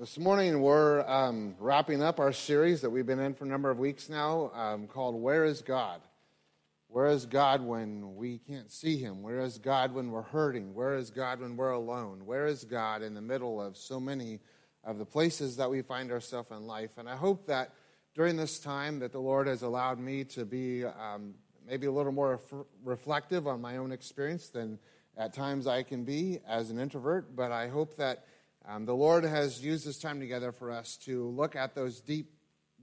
This morning, we're um, wrapping up our series that we've been in for a number of weeks now um, called Where is God? Where is God when we can't see Him? Where is God when we're hurting? Where is God when we're alone? Where is God in the middle of so many of the places that we find ourselves in life? And I hope that during this time that the Lord has allowed me to be um, maybe a little more ref- reflective on my own experience than at times I can be as an introvert, but I hope that um, the Lord has used this time together for us to look at those deep,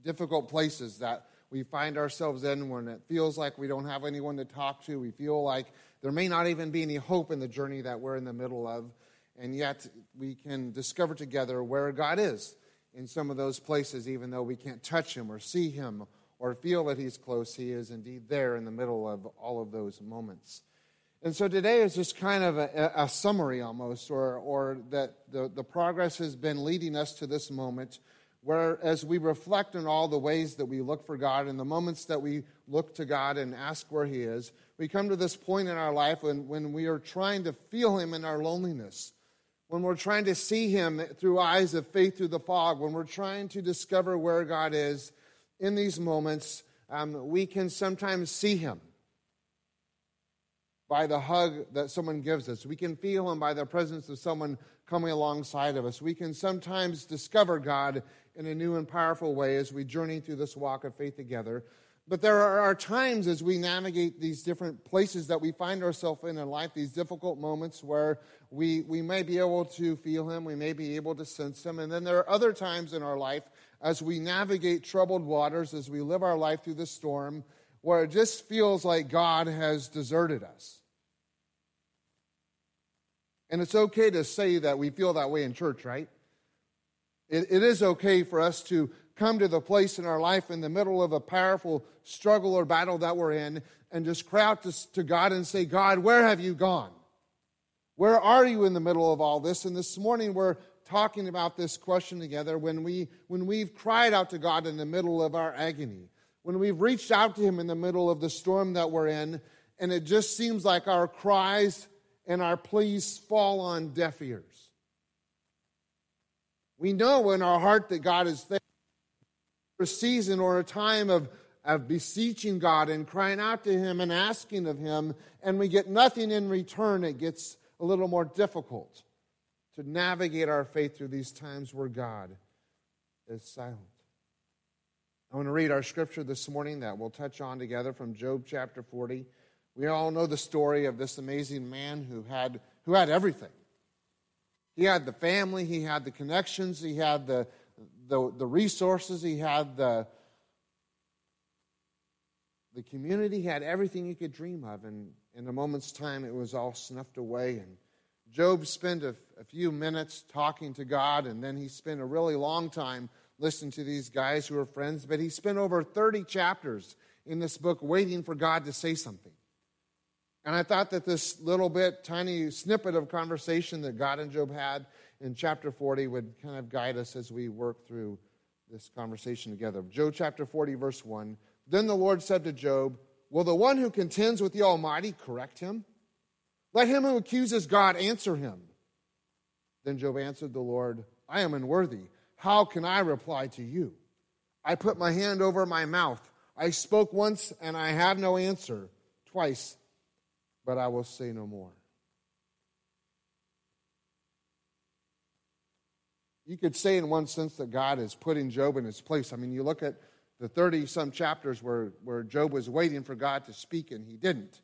difficult places that we find ourselves in when it feels like we don't have anyone to talk to. We feel like there may not even be any hope in the journey that we're in the middle of. And yet we can discover together where God is in some of those places, even though we can't touch Him or see Him or feel that He's close. He is indeed there in the middle of all of those moments. And so today is just kind of a, a, summary almost, or, or that the, the progress has been leading us to this moment where, as we reflect on all the ways that we look for God and the moments that we look to God and ask where He is, we come to this point in our life when, when we are trying to feel Him in our loneliness, when we're trying to see Him through eyes of faith through the fog, when we're trying to discover where God is. In these moments, um, we can sometimes see Him by the hug that someone gives us. We can feel Him by the presence of someone coming alongside of us. We can sometimes discover God in a new and powerful way as we journey through this walk of faith together. But there are times as we navigate these different places that we find ourselves in in life, these difficult moments where we, we may be able to feel Him, we may be able to sense Him. And then there are other times in our life as we navigate troubled waters, as we live our life through the storm, where it just feels like God has deserted us. And it's okay to say that we feel that way in church, right? It, it is okay for us to come to the place in our life in the middle of a powerful struggle or battle that we're in and just cry out to, to God and say, God, where have you gone? Where are you in the middle of all this? And this morning we're talking about this question together when, we, when we've cried out to God in the middle of our agony, when we've reached out to Him in the middle of the storm that we're in, and it just seems like our cries and our pleas fall on deaf ears. We know in our heart that God is there. For a season or a time of, of beseeching God and crying out to Him and asking of Him, and we get nothing in return, it gets a little more difficult to navigate our faith through these times where God is silent. I want to read our scripture this morning that we'll touch on together from Job chapter 40. We all know the story of this amazing man who had, who had everything. He had the family, he had the connections, he had the, the, the resources, he had the, the community, he had everything you could dream of. And in a moment's time, it was all snuffed away. And Job spent a, a few minutes talking to God, and then he spent a really long time listening to these guys who are friends. But he spent over 30 chapters in this book waiting for God to say something. And I thought that this little bit, tiny snippet of conversation that God and Job had in chapter 40 would kind of guide us as we work through this conversation together. Job chapter 40, verse 1. Then the Lord said to Job, Will the one who contends with the Almighty correct him? Let him who accuses God answer him. Then Job answered the Lord, I am unworthy. How can I reply to you? I put my hand over my mouth. I spoke once and I have no answer. Twice but I will say no more. You could say, in one sense, that God is putting Job in his place. I mean, you look at the 30 some chapters where, where Job was waiting for God to speak and he didn't.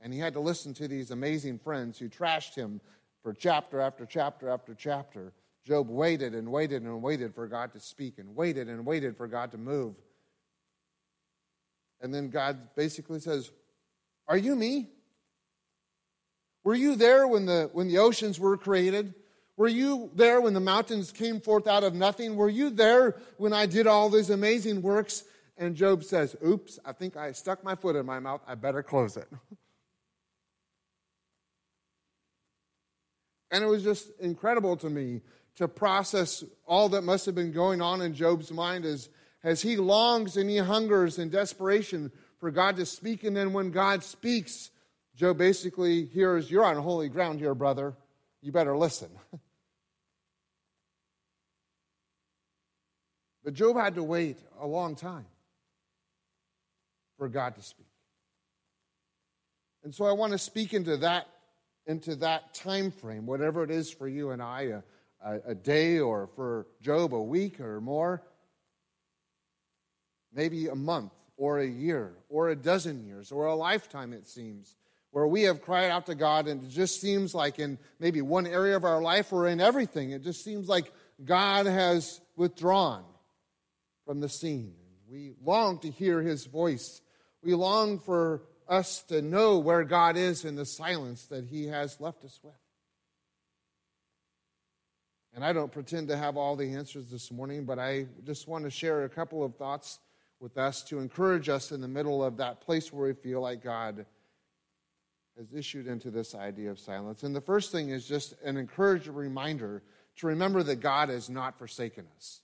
And he had to listen to these amazing friends who trashed him for chapter after chapter after chapter. Job waited and waited and waited for God to speak and waited and waited for God to move. And then God basically says, Are you me? Were you there when the, when the oceans were created? Were you there when the mountains came forth out of nothing? Were you there when I did all these amazing works? And Job says, Oops, I think I stuck my foot in my mouth. I better close it. and it was just incredible to me to process all that must have been going on in Job's mind as, as he longs and he hungers in desperation for God to speak. And then when God speaks, Job basically hears, You're on holy ground here, brother. You better listen. But Job had to wait a long time for God to speak. And so I want to speak into that into that time frame, whatever it is for you and I, a, a, a day or for Job a week or more, maybe a month or a year or a dozen years or a lifetime, it seems, where we have cried out to God and it just seems like in maybe one area of our life or in everything, it just seems like God has withdrawn from the scene. We long to hear his voice. We long for us to know where God is in the silence that He has left us with. And I don't pretend to have all the answers this morning, but I just want to share a couple of thoughts with us to encourage us in the middle of that place where we feel like God has issued into this idea of silence. And the first thing is just an encouraging reminder to remember that God has not forsaken us.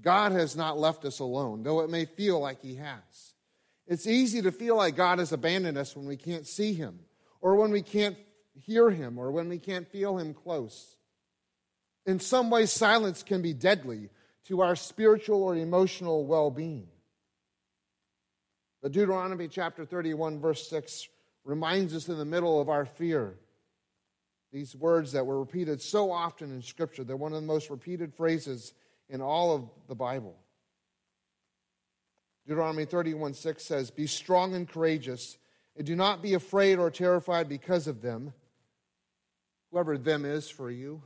God has not left us alone, though it may feel like He has. It's easy to feel like God has abandoned us when we can't see Him, or when we can't hear Him, or when we can't feel Him close. In some ways, silence can be deadly to our spiritual or emotional well being. But Deuteronomy chapter 31, verse 6 reminds us in the middle of our fear these words that were repeated so often in Scripture. They're one of the most repeated phrases in all of the Bible. Deuteronomy 31 6 says, Be strong and courageous, and do not be afraid or terrified because of them, whoever them is for you.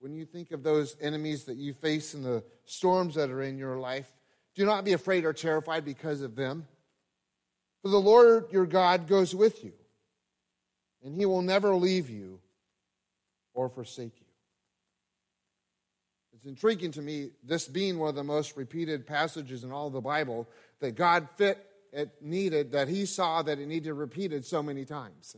When you think of those enemies that you face and the storms that are in your life, do not be afraid or terrified because of them. For the Lord your God goes with you, and he will never leave you or forsake you. It's intriguing to me, this being one of the most repeated passages in all the Bible, that God fit it needed, that He saw that it needed repeated so many times.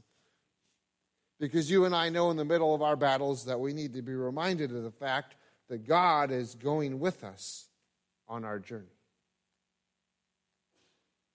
Because you and I know in the middle of our battles that we need to be reminded of the fact that God is going with us on our journey.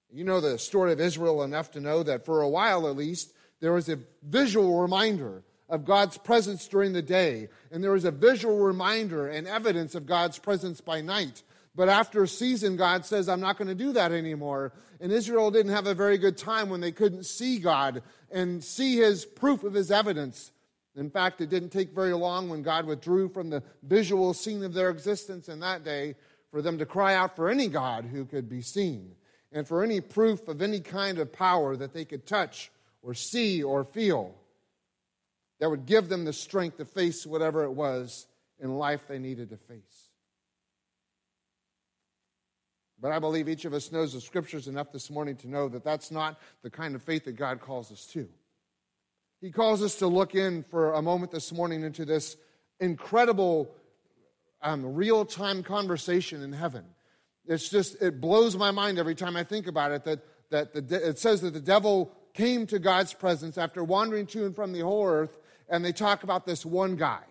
You know the story of Israel enough to know that for a while at least, there was a visual reminder of God's presence during the day, and there was a visual reminder and evidence of God's presence by night. But after a season, God says, I'm not going to do that anymore. And Israel didn't have a very good time when they couldn't see God and see his proof of his evidence. In fact, it didn't take very long when God withdrew from the visual scene of their existence in that day for them to cry out for any God who could be seen and for any proof of any kind of power that they could touch or see or feel that would give them the strength to face whatever it was in life they needed to face. But I believe each of us knows the scriptures enough this morning to know that that's not the kind of faith that God calls us to. He calls us to look in for a moment this morning into this incredible um, real time conversation in heaven. It's just, it blows my mind every time I think about it that, that the, it says that the devil came to God's presence after wandering to and from the whole earth and they talk about this one guy.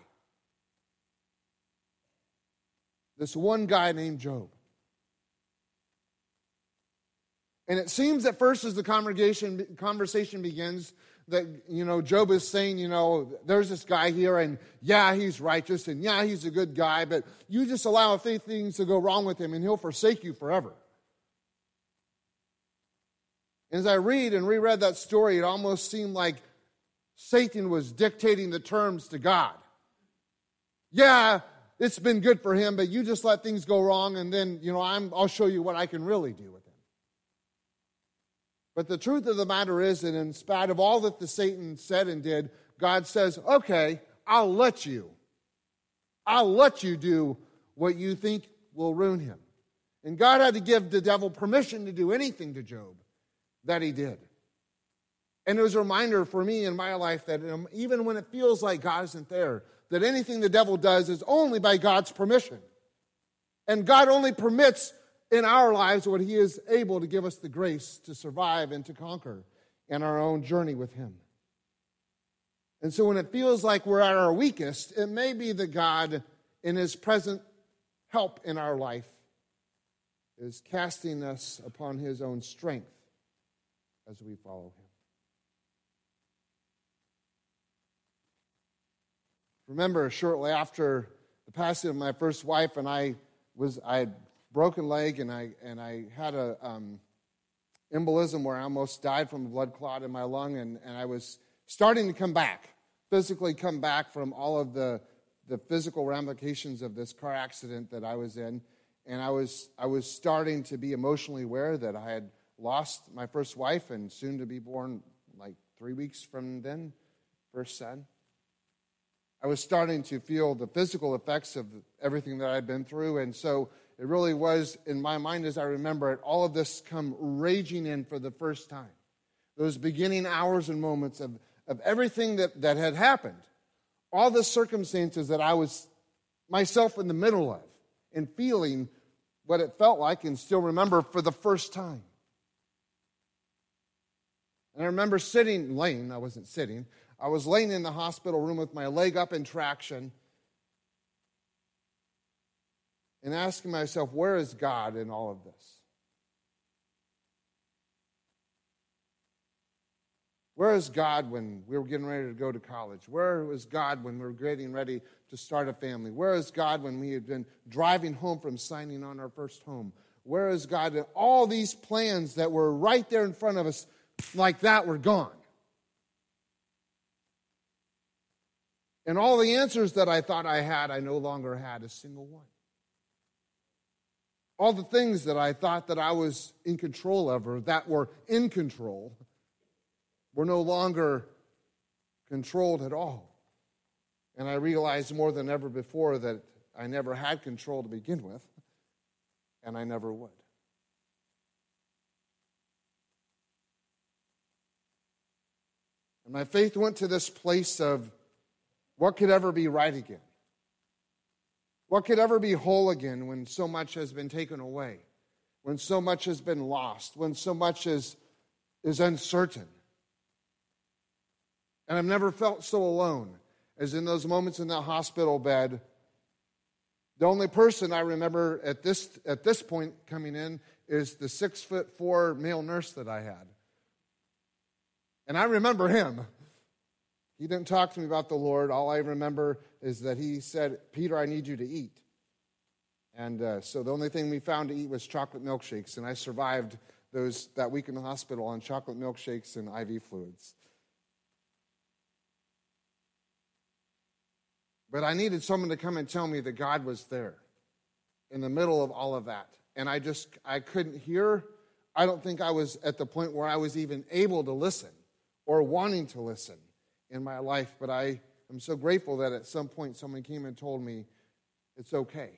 This one guy named Job. And it seems at first, as the congregation conversation begins, that you know Job is saying, you know, there's this guy here, and yeah, he's righteous, and yeah, he's a good guy, but you just allow a few things to go wrong with him, and he'll forsake you forever. And as I read and reread that story, it almost seemed like Satan was dictating the terms to God. Yeah, it's been good for him, but you just let things go wrong, and then, you know, I'm, I'll show you what I can really do with. But the truth of the matter is that, in spite of all that the Satan said and did, God says, okay, I'll let you. I'll let you do what you think will ruin him. And God had to give the devil permission to do anything to Job that he did. And it was a reminder for me in my life that um, even when it feels like God isn't there, that anything the devil does is only by God's permission. And God only permits in our lives what he is able to give us the grace to survive and to conquer in our own journey with him. And so when it feels like we're at our weakest, it may be that God, in his present help in our life, is casting us upon his own strength as we follow him. Remember, shortly after the passing of my first wife, and I was I had broken leg, and I and I had a um, embolism where I almost died from a blood clot in my lung, and, and I was starting to come back, physically come back from all of the the physical ramifications of this car accident that I was in, and I was I was starting to be emotionally aware that I had lost my first wife and soon to be born like three weeks from then, first son. I was starting to feel the physical effects of everything that I'd been through. And so it really was, in my mind as I remember it, all of this come raging in for the first time. Those beginning hours and moments of, of everything that, that had happened, all the circumstances that I was myself in the middle of, and feeling what it felt like and still remember for the first time. And I remember sitting, laying, I wasn't sitting, I was laying in the hospital room with my leg up in traction and asking myself, where is God in all of this? Where is God when we were getting ready to go to college? Where was God when we were getting ready to start a family? Where is God when we had been driving home from signing on our first home? Where is God in all these plans that were right there in front of us, like that, were gone? And all the answers that I thought I had, I no longer had a single one. All the things that I thought that I was in control of or that were in control were no longer controlled at all. And I realized more than ever before that I never had control to begin with, and I never would. And my faith went to this place of what could ever be right again? What could ever be whole again when so much has been taken away? When so much has been lost? When so much is, is uncertain? And I've never felt so alone as in those moments in that hospital bed. The only person I remember at this, at this point coming in is the six foot four male nurse that I had. And I remember him. He didn't talk to me about the Lord. All I remember is that he said, Peter, I need you to eat. And uh, so the only thing we found to eat was chocolate milkshakes, and I survived those that week in the hospital on chocolate milkshakes and IV fluids. But I needed someone to come and tell me that God was there in the middle of all of that. And I just I couldn't hear. I don't think I was at the point where I was even able to listen or wanting to listen in my life, but I am so grateful that at some point someone came and told me it's okay.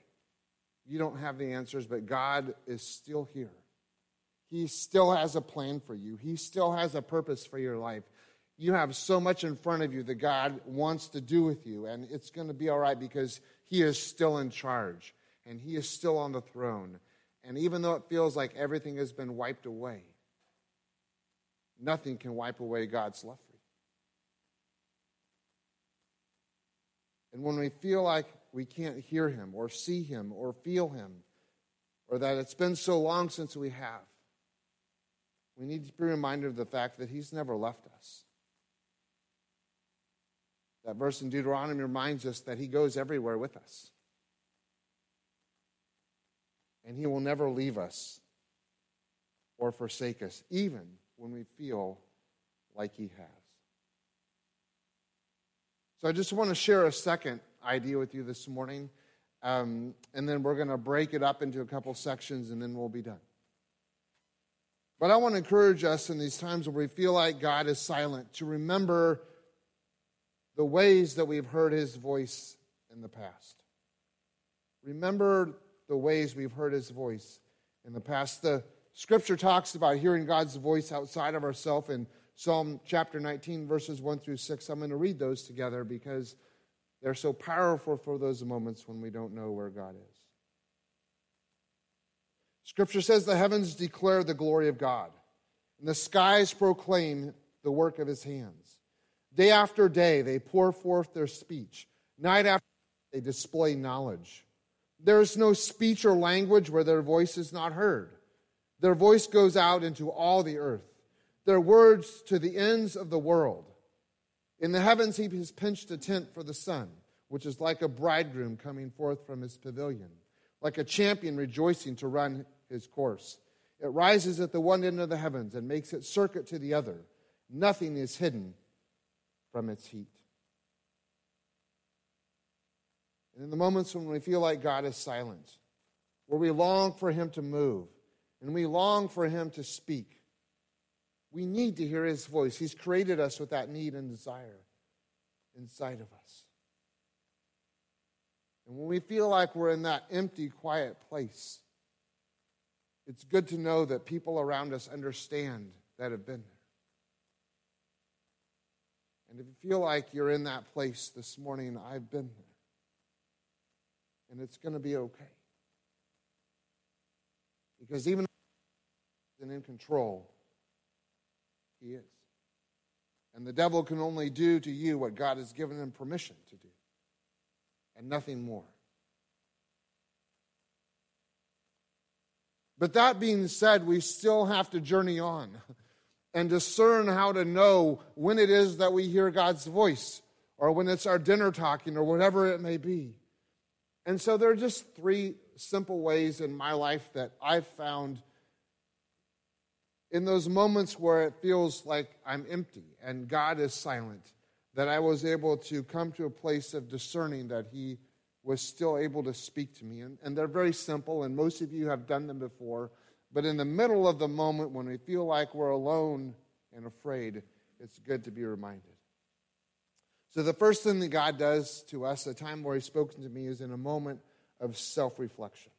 You don't have the answers, but God is still here. He still has a plan for you, He still has a purpose for your life. You have so much in front of you that God wants to do with you, and it's going to be all right because He is still in charge and He is still on the throne. And even though it feels like everything has been wiped away, nothing can wipe away God's love And when we feel like we can't hear him or see him or feel him, or that it's been so long since we have, we need to be reminded of the fact that he's never left us. That verse in Deuteronomy reminds us that he goes everywhere with us. And he will never leave us or forsake us, even when we feel like he has. So I just want to share a second idea with you this morning, um, and then we're going to break it up into a couple sections, and then we'll be done. But I want to encourage us in these times where we feel like God is silent to remember the ways that we've heard his voice in the past. Remember the ways we've heard his voice in the past. The scripture talks about hearing God's voice outside of ourselves and Psalm chapter 19, verses 1 through 6. I'm going to read those together because they're so powerful for those moments when we don't know where God is. Scripture says the heavens declare the glory of God, and the skies proclaim the work of his hands. Day after day, they pour forth their speech. Night after night, they display knowledge. There is no speech or language where their voice is not heard. Their voice goes out into all the earth their words to the ends of the world. In the heavens, he has pinched a tent for the sun, which is like a bridegroom coming forth from his pavilion, like a champion rejoicing to run his course. It rises at the one end of the heavens and makes its circuit to the other. Nothing is hidden from its heat. And in the moments when we feel like God is silent, where we long for Him to move, and we long for Him to speak, we need to hear His voice. He's created us with that need and desire inside of us. And when we feel like we're in that empty, quiet place, it's good to know that people around us understand that have been there. And if you feel like you're in that place this morning, I've been there. And it's going to be okay. Because even and in control, he is. And the devil can only do to you what God has given him permission to do, and nothing more. But that being said, we still have to journey on and discern how to know when it is that we hear God's voice, or when it's our dinner talking, or whatever it may be. And so there are just three simple ways in my life that I've found in those moments where it feels like I'm empty and God is silent, that I was able to come to a place of discerning that He was still able to speak to me. And, and they're very simple, and most of you have done them before. But in the middle of the moment when we feel like we're alone and afraid, it's good to be reminded. So, the first thing that God does to us, a time where He's spoken to me, is in a moment of self reflection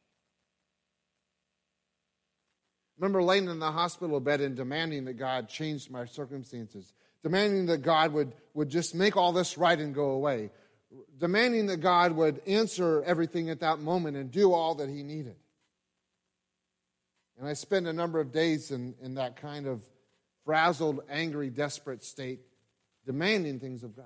remember laying in the hospital bed and demanding that God change my circumstances, demanding that God would, would just make all this right and go away, demanding that God would answer everything at that moment and do all that He needed. And I spent a number of days in, in that kind of frazzled, angry, desperate state, demanding things of God.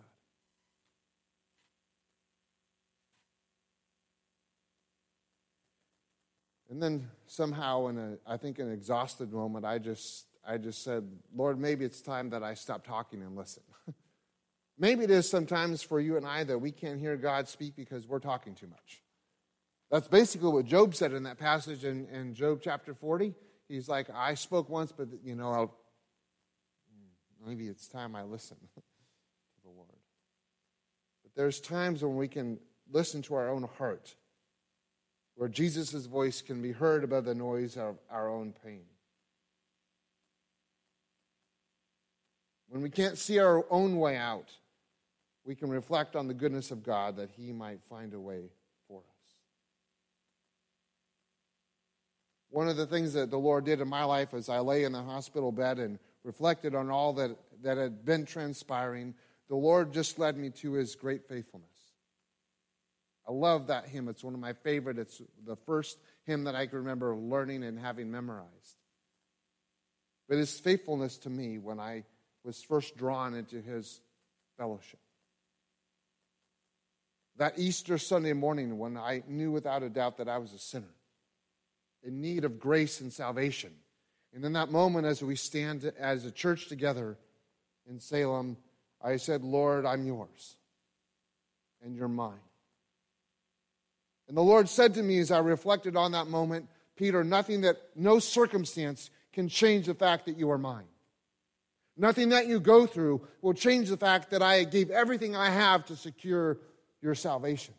And then somehow, in a, I think an exhausted moment, I just, I just said, Lord, maybe it's time that I stop talking and listen. maybe it is sometimes for you and I that we can't hear God speak because we're talking too much. That's basically what Job said in that passage in, in Job chapter 40. He's like, I spoke once, but, you know, I'll, hmm, maybe it's time I listen to the Lord. But there's times when we can listen to our own heart where Jesus' voice can be heard above the noise of our own pain. When we can't see our own way out, we can reflect on the goodness of God that He might find a way for us. One of the things that the Lord did in my life as I lay in the hospital bed and reflected on all that, that had been transpiring, the Lord just led me to His great faithfulness. I love that hymn. It's one of my favorite. It's the first hymn that I can remember learning and having memorized. But his faithfulness to me when I was first drawn into his fellowship. That Easter Sunday morning when I knew without a doubt that I was a sinner in need of grace and salvation. And in that moment, as we stand as a church together in Salem, I said, Lord, I'm yours and you're mine. And the Lord said to me as I reflected on that moment, Peter, nothing that, no circumstance can change the fact that you are mine. Nothing that you go through will change the fact that I gave everything I have to secure your salvation.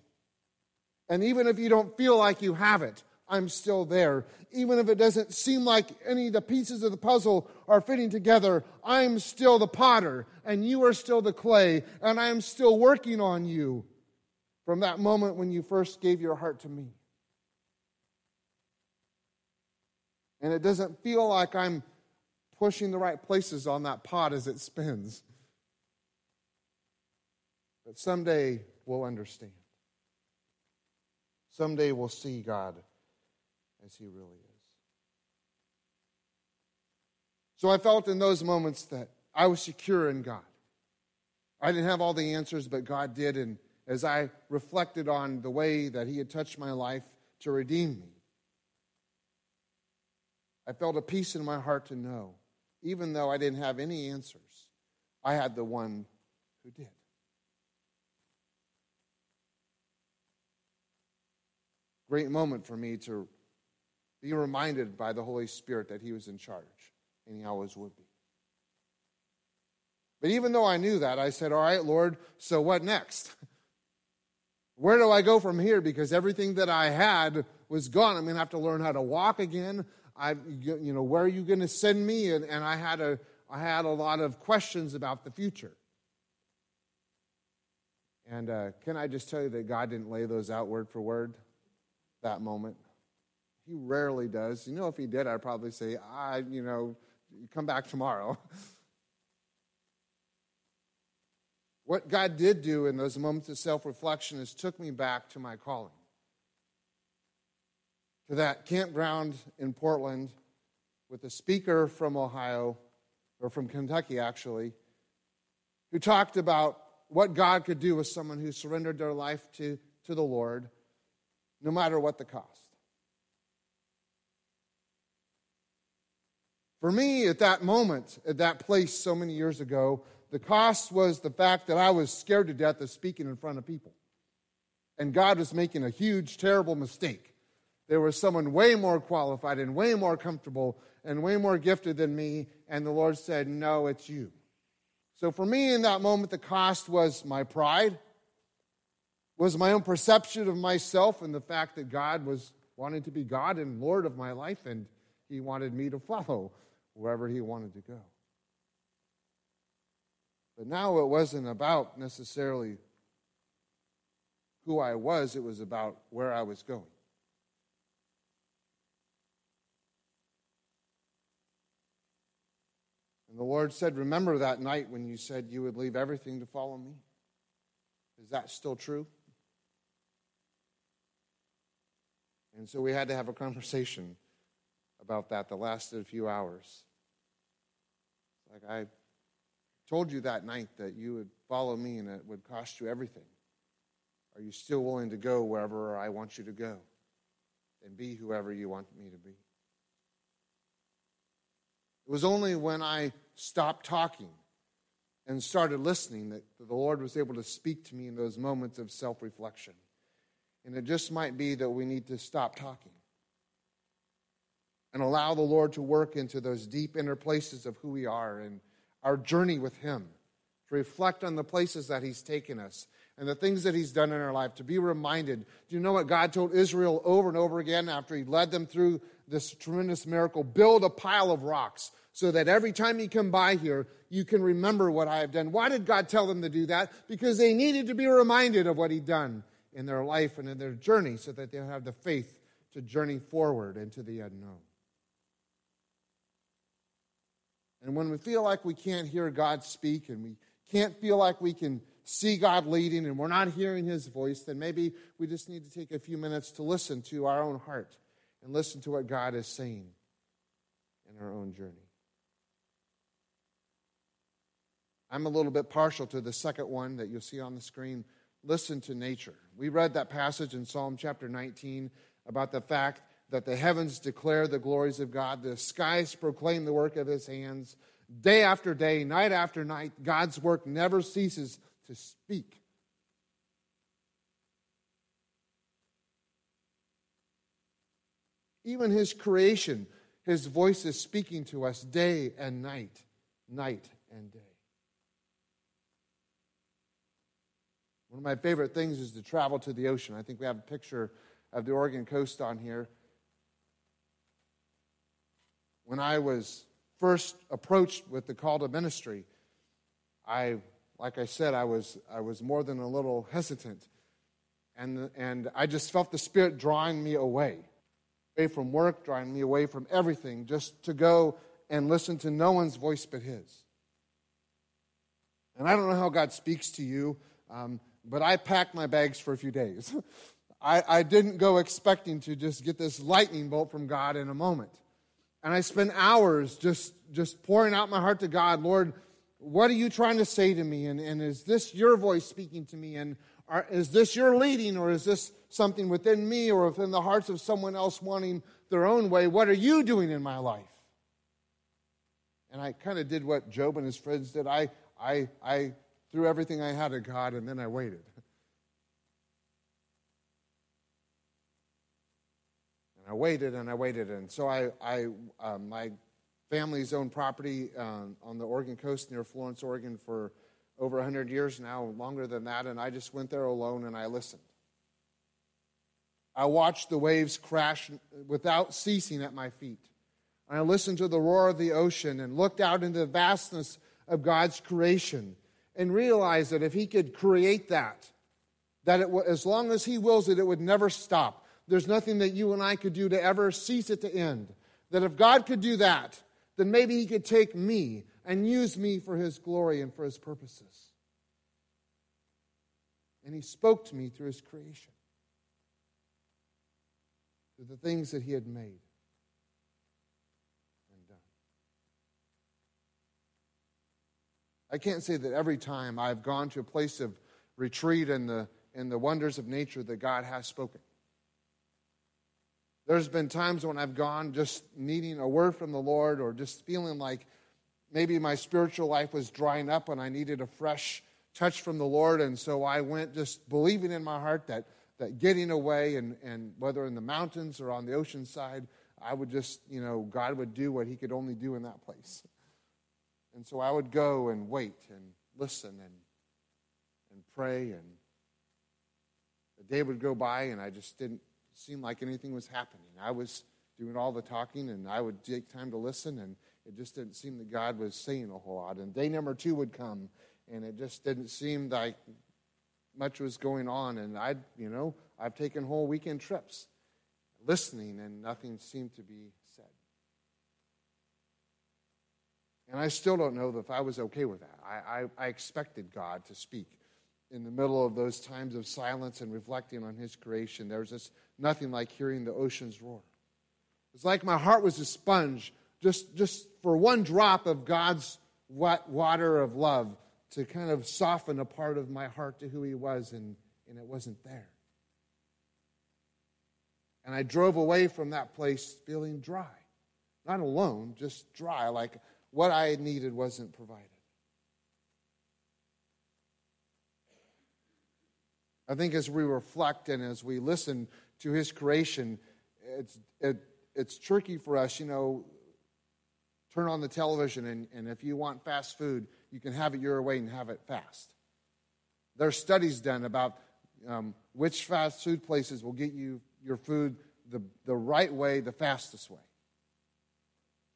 And even if you don't feel like you have it, I'm still there. Even if it doesn't seem like any of the pieces of the puzzle are fitting together, I'm still the potter, and you are still the clay, and I am still working on you from that moment when you first gave your heart to me. And it doesn't feel like I'm pushing the right places on that pot as it spins. But someday we'll understand. Someday we'll see God as He really is. So I felt in those moments that I was secure in God. I didn't have all the answers, but God did, and as I reflected on the way that He had touched my life to redeem me. I felt a peace in my heart to know, even though I didn't have any answers, I had the one who did. great moment for me to be reminded by the Holy Spirit that He was in charge, and He always would be. But even though I knew that, I said, All right, Lord, so what next? Where do I go from here? Because everything that I had was gone. I'm going to have to learn how to walk again. I, you know, where are you going to send me? And, and I had a, I had a lot of questions about the future. And uh, can I just tell you that God didn't lay those out word for word that moment? He rarely does. You know, if he did, I'd probably say, I, you know, come back tomorrow. what God did do in those moments of self reflection is took me back to my calling. To that campground in Portland with a speaker from Ohio, or from Kentucky actually, who talked about what God could do with someone who surrendered their life to, to the Lord, no matter what the cost. For me, at that moment, at that place so many years ago, the cost was the fact that I was scared to death of speaking in front of people. And God was making a huge, terrible mistake. There was someone way more qualified and way more comfortable and way more gifted than me, and the Lord said, No, it's you. So for me in that moment, the cost was my pride, was my own perception of myself, and the fact that God was wanting to be God and Lord of my life, and He wanted me to follow wherever He wanted to go. But now it wasn't about necessarily who I was, it was about where I was going. And the Lord said, Remember that night when you said you would leave everything to follow me? Is that still true? And so we had to have a conversation about that that lasted a few hours. Like I told you that night that you would follow me and it would cost you everything. Are you still willing to go wherever I want you to go and be whoever you want me to be? It was only when I stopped talking and started listening that the Lord was able to speak to me in those moments of self reflection. And it just might be that we need to stop talking and allow the Lord to work into those deep inner places of who we are and our journey with Him, to reflect on the places that He's taken us and the things that He's done in our life, to be reminded. Do you know what God told Israel over and over again after He led them through this tremendous miracle? Build a pile of rocks so that every time you come by here, you can remember what I have done. Why did God tell them to do that? Because they needed to be reminded of what He'd done in their life and in their journey so that they'll have the faith to journey forward into the unknown. And when we feel like we can't hear God speak and we can't feel like we can see God leading and we're not hearing His voice, then maybe we just need to take a few minutes to listen to our own heart and listen to what God is saying in our own journey. I'm a little bit partial to the second one that you'll see on the screen. Listen to nature. We read that passage in Psalm chapter 19 about the fact that the heavens declare the glories of God, the skies proclaim the work of his hands. Day after day, night after night, God's work never ceases to speak. Even his creation, his voice is speaking to us day and night, night and day. One of my favorite things is to travel to the ocean. I think we have a picture of the Oregon coast on here. When I was first approached with the call to ministry, I, like I said, I was, I was more than a little hesitant. And, and I just felt the Spirit drawing me away, away from work, drawing me away from everything, just to go and listen to no one's voice but His. And I don't know how God speaks to you. Um, but I packed my bags for a few days. I, I didn't go expecting to just get this lightning bolt from God in a moment. And I spent hours just, just pouring out my heart to God. Lord, what are you trying to say to me? And, and is this your voice speaking to me? And are, is this your leading, or is this something within me or within the hearts of someone else wanting their own way? What are you doing in my life? And I kind of did what Job and his friends did. I, I, I threw everything I had at God, and then I waited. I waited and I waited. And so I, I uh, my family's owned property um, on the Oregon coast near Florence, Oregon for over 100 years now, longer than that. And I just went there alone and I listened. I watched the waves crash without ceasing at my feet. I listened to the roar of the ocean and looked out into the vastness of God's creation and realized that if He could create that, that it, as long as He wills it, it would never stop. There's nothing that you and I could do to ever cease it to end. That if God could do that, then maybe He could take me and use me for His glory and for His purposes. And He spoke to me through His creation, through the things that He had made and done. I can't say that every time I've gone to a place of retreat in the, in the wonders of nature that God has spoken. There's been times when I've gone just needing a word from the Lord or just feeling like maybe my spiritual life was drying up and I needed a fresh touch from the Lord. And so I went just believing in my heart that, that getting away and, and whether in the mountains or on the ocean side, I would just, you know, God would do what he could only do in that place. And so I would go and wait and listen and, and pray. And the day would go by and I just didn't seem like anything was happening. I was doing all the talking, and I would take time to listen, and it just didn't seem that God was saying a whole lot. And day number two would come, and it just didn't seem like much was going on. And I'd, you know, I've taken whole weekend trips listening, and nothing seemed to be said. And I still don't know if I was okay with that. I, I, I expected God to speak in the middle of those times of silence and reflecting on His creation. There was just nothing like hearing the oceans roar. It's like my heart was a sponge, just, just for one drop of God's wet water of love to kind of soften a part of my heart to who He was, and, and it wasn't there. And I drove away from that place feeling dry. Not alone, just dry, like what I needed wasn't provided. I think as we reflect and as we listen to his creation, it's, it, it's tricky for us, you know, turn on the television and, and if you want fast food, you can have it your way and have it fast. There are studies done about um, which fast food places will get you your food the, the right way, the fastest way.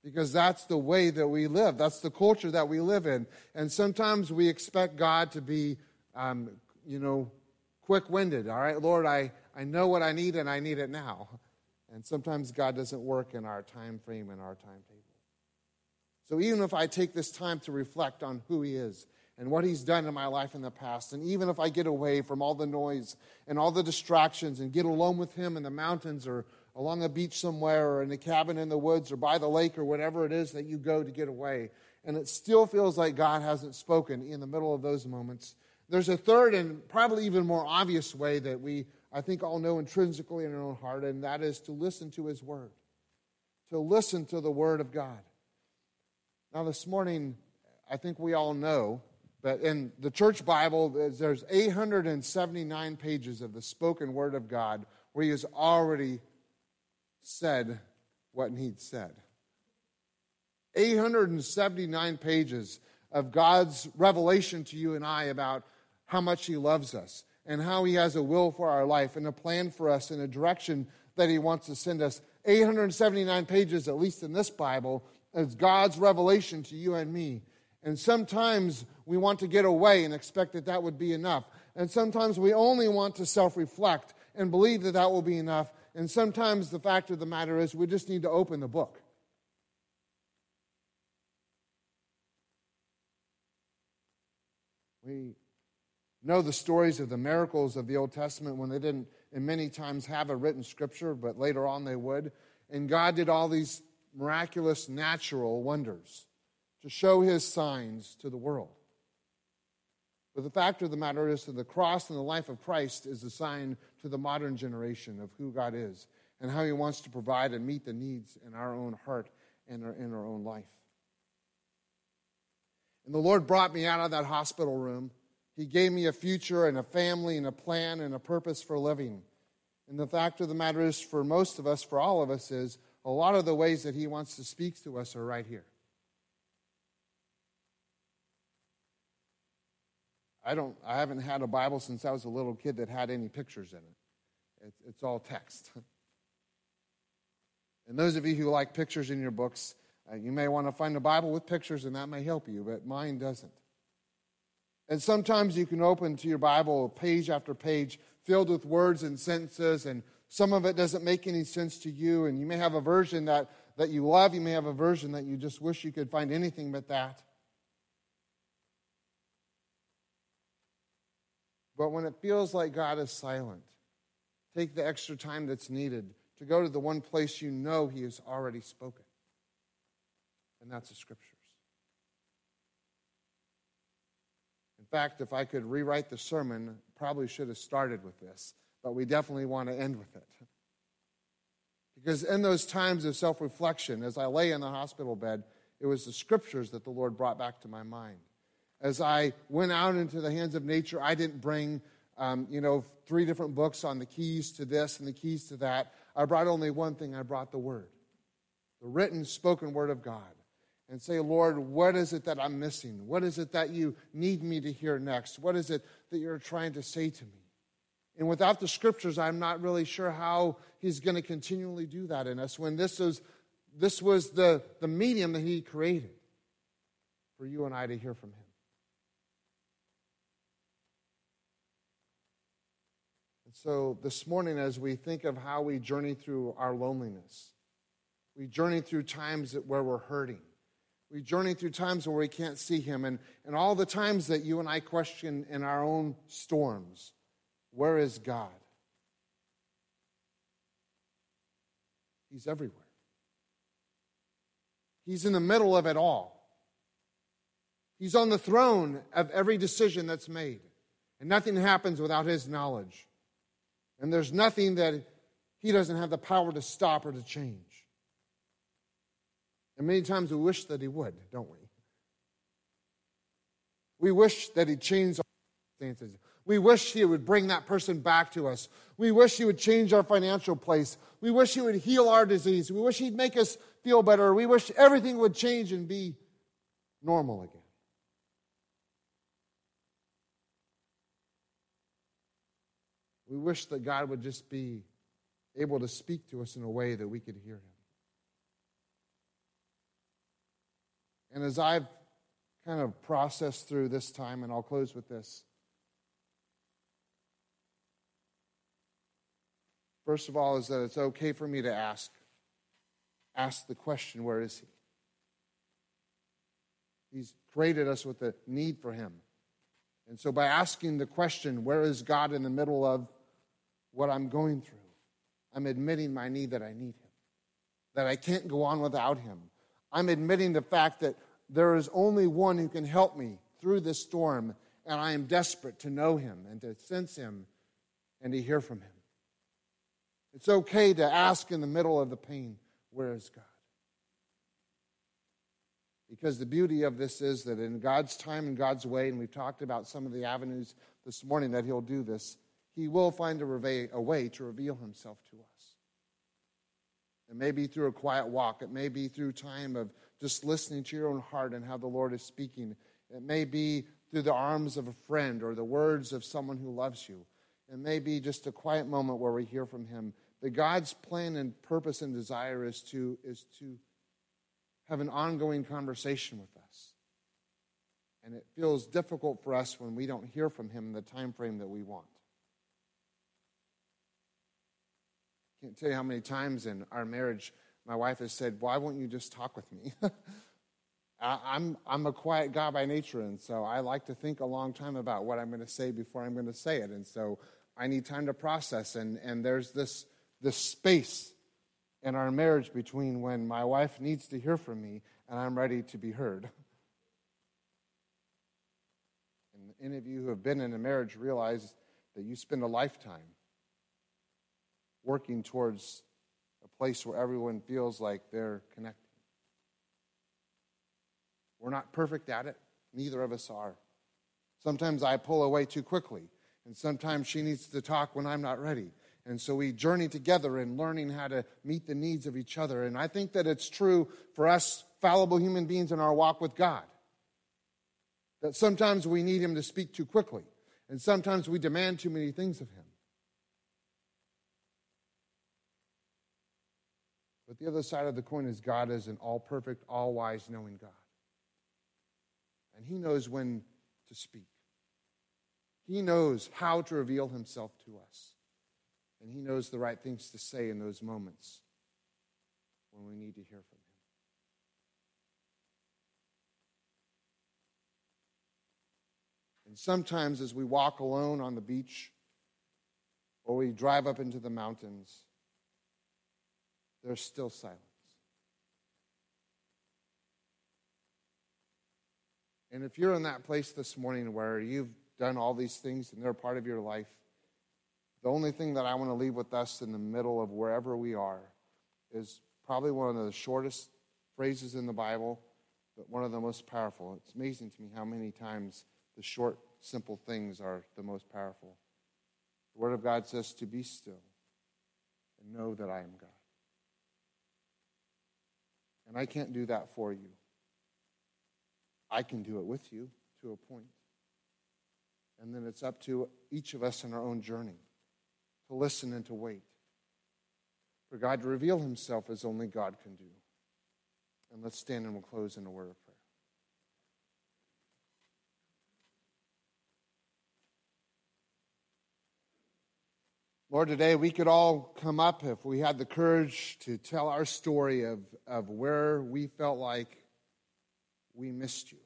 Because that's the way that we live. That's the culture that we live in. And sometimes we expect God to be, um, you know, quick winded. All right, Lord, I, I know what I need and I need it now. And sometimes God doesn't work in our time frame and our timetable. So even if I take this time to reflect on who He is and what He's done in my life in the past, and even if I get away from all the noise and all the distractions and get alone with Him in the mountains or along a beach somewhere or in a cabin in the woods or by the lake or whatever it is that you go to get away, and it still feels like God hasn't spoken in the middle of those moments, there's a third and probably even more obvious way that we, I think, all know intrinsically in our own heart, and that is to listen to His Word, to listen to the Word of God. Now, this morning, I think we all know, but in the church Bible, there's 879 pages of the spoken Word of God where He has already said what He'd said. 879 pages of God's revelation to you and I about how much He loves us and how He has a will for our life and a plan for us in a direction that He wants to send us. 879 pages, at least in this Bible, is God's revelation to you and me. And sometimes we want to get away and expect that that would be enough. And sometimes we only want to self reflect and believe that that will be enough. And sometimes the fact of the matter is we just need to open the book. We know the stories of the miracles of the Old Testament when they didn't, and many times, have a written scripture, but later on they would. And God did all these miraculous natural wonders to show his signs to the world. But the fact of the matter is that the cross and the life of Christ is a sign to the modern generation of who God is and how he wants to provide and meet the needs in our own heart and in our own life. And the Lord brought me out of that hospital room he gave me a future and a family and a plan and a purpose for living. And the fact of the matter is, for most of us, for all of us, is a lot of the ways that He wants to speak to us are right here. I don't. I haven't had a Bible since I was a little kid that had any pictures in it. It's, it's all text. and those of you who like pictures in your books, uh, you may want to find a Bible with pictures, and that may help you. But mine doesn't. And sometimes you can open to your Bible page after page filled with words and sentences, and some of it doesn't make any sense to you. And you may have a version that, that you love, you may have a version that you just wish you could find anything but that. But when it feels like God is silent, take the extra time that's needed to go to the one place you know He has already spoken. And that's the Scriptures. Fact, if I could rewrite the sermon, probably should have started with this, but we definitely want to end with it. Because in those times of self reflection, as I lay in the hospital bed, it was the scriptures that the Lord brought back to my mind as I went out into the hands of nature, I didn't bring, um, you know, three different books on the keys to this and the keys to that. I brought only one thing I brought the Word, the written, spoken Word of God. And say, Lord, what is it that I'm missing? What is it that you need me to hear next? What is it that you're trying to say to me? And without the scriptures, I'm not really sure how he's going to continually do that in us when this was, this was the, the medium that he created for you and I to hear from him. And so this morning, as we think of how we journey through our loneliness, we journey through times where we're hurting. We journey through times where we can't see Him, and, and all the times that you and I question in our own storms where is God? He's everywhere. He's in the middle of it all. He's on the throne of every decision that's made, and nothing happens without His knowledge. And there's nothing that he doesn't have the power to stop or to change. And many times we wish that he would, don't we? We wish that he'd change our circumstances. We wish he would bring that person back to us. We wish he would change our financial place. We wish he would heal our disease. We wish he'd make us feel better. We wish everything would change and be normal again. We wish that God would just be able to speak to us in a way that we could hear Him. And as I've kind of processed through this time, and I'll close with this. First of all, is that it's okay for me to ask. Ask the question, where is He? He's created us with a need for Him. And so by asking the question, where is God in the middle of what I'm going through. I'm admitting my need that I need Him, that I can't go on without Him. I'm admitting the fact that there is only one who can help me through this storm, and I am desperate to know Him and to sense Him and to hear from Him. It's okay to ask in the middle of the pain, Where is God? Because the beauty of this is that in God's time and God's way, and we've talked about some of the avenues this morning that He'll do this, he will find a way to reveal himself to us. It may be through a quiet walk. It may be through time of just listening to your own heart and how the Lord is speaking. It may be through the arms of a friend or the words of someone who loves you. It may be just a quiet moment where we hear from him. But God's plan and purpose and desire is to, is to have an ongoing conversation with us. And it feels difficult for us when we don't hear from him in the time frame that we want. Can't tell you how many times in our marriage my wife has said, Why won't you just talk with me? I'm, I'm a quiet guy by nature, and so I like to think a long time about what I'm going to say before I'm going to say it. And so I need time to process. And, and there's this, this space in our marriage between when my wife needs to hear from me and I'm ready to be heard. And any of you who have been in a marriage realize that you spend a lifetime working towards a place where everyone feels like they're connected. We're not perfect at it, neither of us are. Sometimes I pull away too quickly, and sometimes she needs to talk when I'm not ready. And so we journey together in learning how to meet the needs of each other. And I think that it's true for us fallible human beings in our walk with God. That sometimes we need Him to speak too quickly, and sometimes we demand too many things of Him. But the other side of the coin is God is an all perfect, all wise, knowing God. And He knows when to speak, He knows how to reveal Himself to us. And He knows the right things to say in those moments when we need to hear from Him. And sometimes as we walk alone on the beach or we drive up into the mountains, there's still silence. And if you're in that place this morning where you've done all these things and they're part of your life, the only thing that I want to leave with us in the middle of wherever we are is probably one of the shortest phrases in the Bible, but one of the most powerful. It's amazing to me how many times the short, simple things are the most powerful. The Word of God says to be still and know that I am God. And I can't do that for you. I can do it with you to a point. And then it's up to each of us in our own journey to listen and to wait. For God to reveal himself as only God can do. And let's stand and we'll close in a word of prayer. Lord, today we could all come up if we had the courage to tell our story of, of where we felt like we missed you.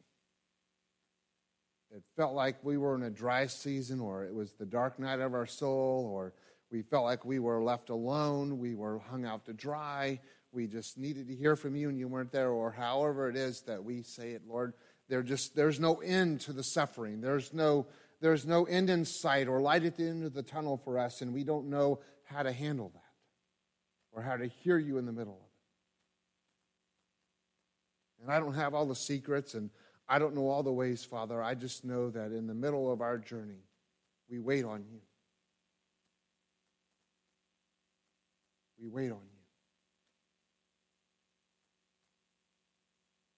It felt like we were in a dry season, or it was the dark night of our soul, or we felt like we were left alone, we were hung out to dry, we just needed to hear from you and you weren't there, or however it is that we say it, Lord. There just there's no end to the suffering. There's no there's no end in sight or light at the end of the tunnel for us, and we don't know how to handle that or how to hear you in the middle of it. And I don't have all the secrets, and I don't know all the ways, Father. I just know that in the middle of our journey, we wait on you. We wait on you.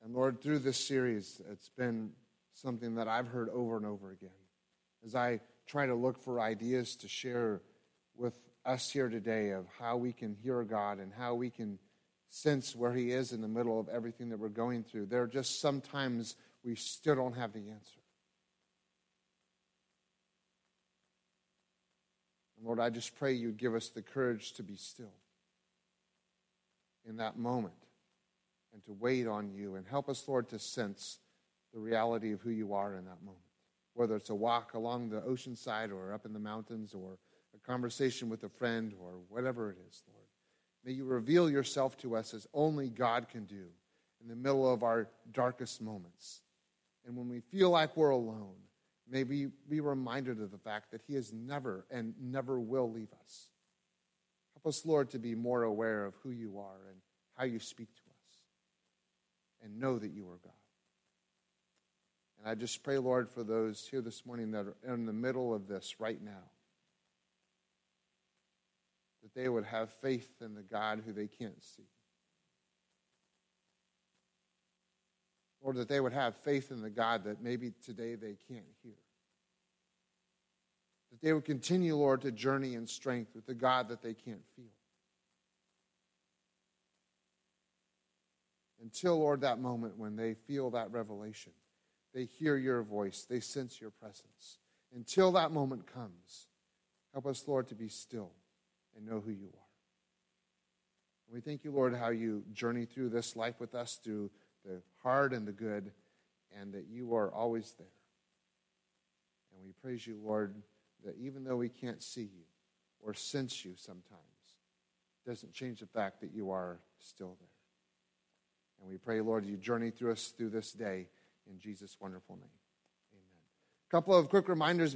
And Lord, through this series, it's been something that I've heard over and over again as I try to look for ideas to share with us here today of how we can hear God and how we can sense where He is in the middle of everything that we're going through. There are just sometimes we still don't have the answer. Lord, I just pray you'd give us the courage to be still in that moment and to wait on you and help us, Lord, to sense the reality of who you are in that moment whether it's a walk along the ocean side or up in the mountains or a conversation with a friend or whatever it is, Lord. May you reveal yourself to us as only God can do in the middle of our darkest moments. And when we feel like we're alone, may we be reminded of the fact that He has never and never will leave us. Help us, Lord, to be more aware of who you are and how you speak to us and know that you are God. I just pray, Lord, for those here this morning that are in the middle of this right now, that they would have faith in the God who they can't see. Lord, that they would have faith in the God that maybe today they can't hear. That they would continue, Lord, to journey in strength with the God that they can't feel. Until, Lord, that moment when they feel that revelation they hear your voice, they sense your presence. Until that moment comes, help us, Lord, to be still and know who you are. And we thank you, Lord, how you journey through this life with us through the hard and the good, and that you are always there. And we praise you, Lord, that even though we can't see you or sense you sometimes, doesn't change the fact that you are still there. And we pray, Lord, you journey through us through this day in Jesus' wonderful name. Amen. A couple of quick reminders.